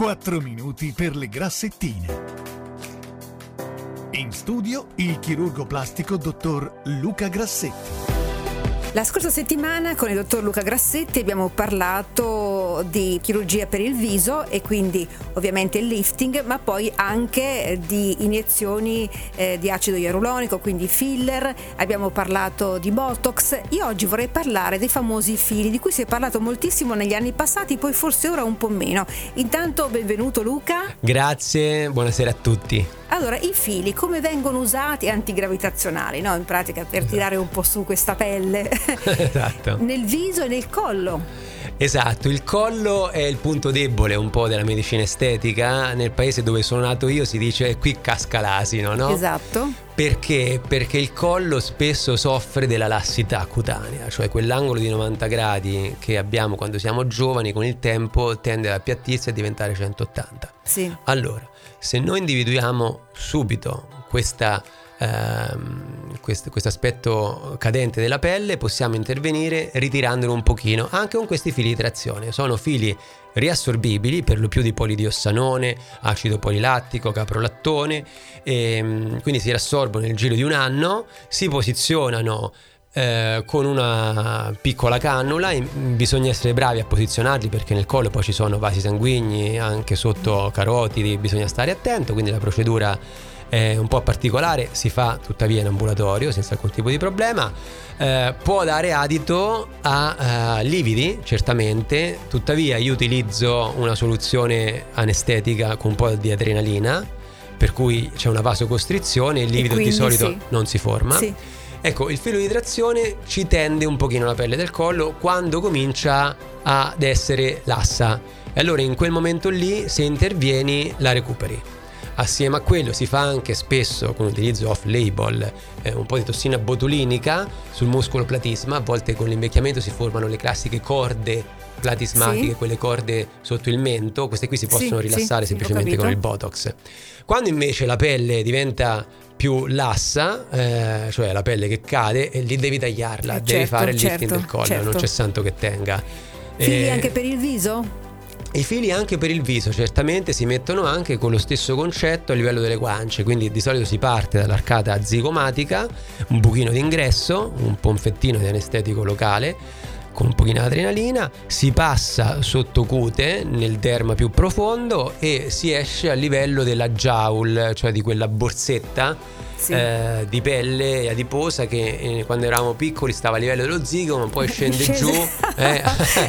4 minuti per le grassettine. In studio il chirurgo plastico dottor Luca Grassetti. La scorsa settimana con il dottor Luca Grassetti abbiamo parlato di chirurgia per il viso e quindi ovviamente il lifting, ma poi anche di iniezioni eh, di acido ialuronico, quindi filler, abbiamo parlato di Botox. Io oggi vorrei parlare dei famosi fili di cui si è parlato moltissimo negli anni passati, poi forse ora un po' meno. Intanto benvenuto Luca. Grazie, buonasera a tutti. Allora, i fili come vengono usati antigravitazionali, no? in pratica per esatto. tirare un po' su questa pelle esatto. nel viso e nel collo. Esatto, il collo è il punto debole un po' della medicina estetica. Nel paese dove sono nato io si dice qui casca l'asino, no? Esatto. Perché? Perché il collo spesso soffre della lassità cutanea, cioè quell'angolo di 90 gradi che abbiamo quando siamo giovani con il tempo tende ad appiattirsi e diventare 180. Sì. Allora, se noi individuiamo subito questa ehm, questo, questo, aspetto cadente della pelle possiamo intervenire ritirandolo un pochino anche con questi fili di trazione. Sono fili riassorbibili per lo più di polidioassanone acido polilattico caprolattone e, ehm, quindi si riassorbono nel giro di un anno si posizionano eh, con una piccola cannula bisogna essere bravi a posizionarli perché nel collo poi ci sono vasi sanguigni anche sotto carotidi bisogna stare attento quindi la procedura è un po' particolare, si fa tuttavia in ambulatorio senza alcun tipo di problema. Eh, può dare adito a uh, lividi, certamente, tuttavia io utilizzo una soluzione anestetica con un po' di adrenalina, per cui c'è una vasocostrizione, il livido di solito sì. non si forma. Sì. Ecco, il filo di trazione ci tende un pochino la pelle del collo quando comincia ad essere lassa. E allora in quel momento lì, se intervieni, la recuperi. Assieme a quello si fa anche spesso con utilizzo off-label eh, un po' di tossina botulinica sul muscolo platisma, a volte con l'invecchiamento si formano le classiche corde platismatiche, sì. quelle corde sotto il mento, queste qui si possono sì, rilassare sì, semplicemente con il Botox. Quando invece la pelle diventa più lassa, eh, cioè la pelle che cade, e lì devi tagliarla, eh, devi certo, fare il lifting certo, del collo, certo. non c'è santo che tenga. Fili eh, anche per il viso? I fili anche per il viso certamente si mettono anche con lo stesso concetto a livello delle guance, quindi di solito si parte dall'arcata zigomatica, un buchino d'ingresso, un ponfettino di anestetico locale, con un pochino di adrenalina, si passa sotto cute nel derma più profondo e si esce a livello della jowl, cioè di quella borsetta sì. eh, di pelle adiposa che eh, quando eravamo piccoli stava a livello dello zigomo, poi scende, scende. giù eh,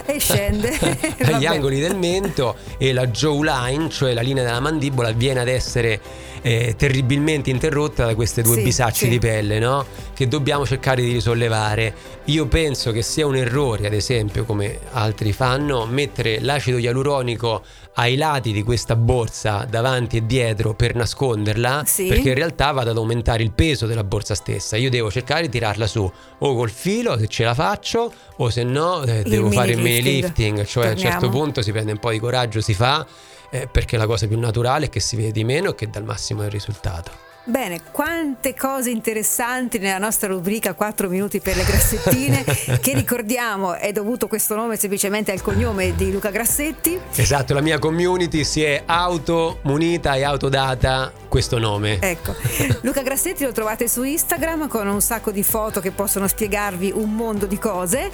e scende agli angoli del mento e la jawline, cioè la linea della mandibola, viene ad essere eh, terribilmente interrotta da queste due sì, bisacce sì. di pelle, no? Che dobbiamo cercare di risollevare. Io penso che sia un errore, ad esempio, come altri fanno, mettere l'acido ialuronico ai lati di questa borsa davanti e dietro per nasconderla, perché in realtà vado ad aumentare il peso della borsa stessa. Io devo cercare di tirarla su o col filo se ce la faccio, o se no eh, devo fare il mini lifting, cioè Torniamo. a un certo punto si prende un po' di coraggio, si fa eh, perché la cosa più naturale è che si vede di meno e che dà il massimo del risultato. Bene, quante cose interessanti nella nostra rubrica 4 minuti per le grassettine che ricordiamo è dovuto questo nome semplicemente al cognome di Luca Grassetti. Esatto, la mia community si è automunita e autodata questo nome. Ecco, Luca Grassetti lo trovate su Instagram con un sacco di foto che possono spiegarvi un mondo di cose.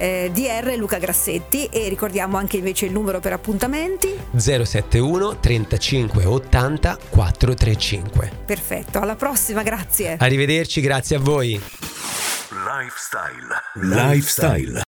Eh, DR Luca Grassetti e ricordiamo anche invece il numero per appuntamenti 071 35 80 435. Perfetto, alla prossima, grazie. Arrivederci, grazie a voi. Lifestyle. Lifestyle.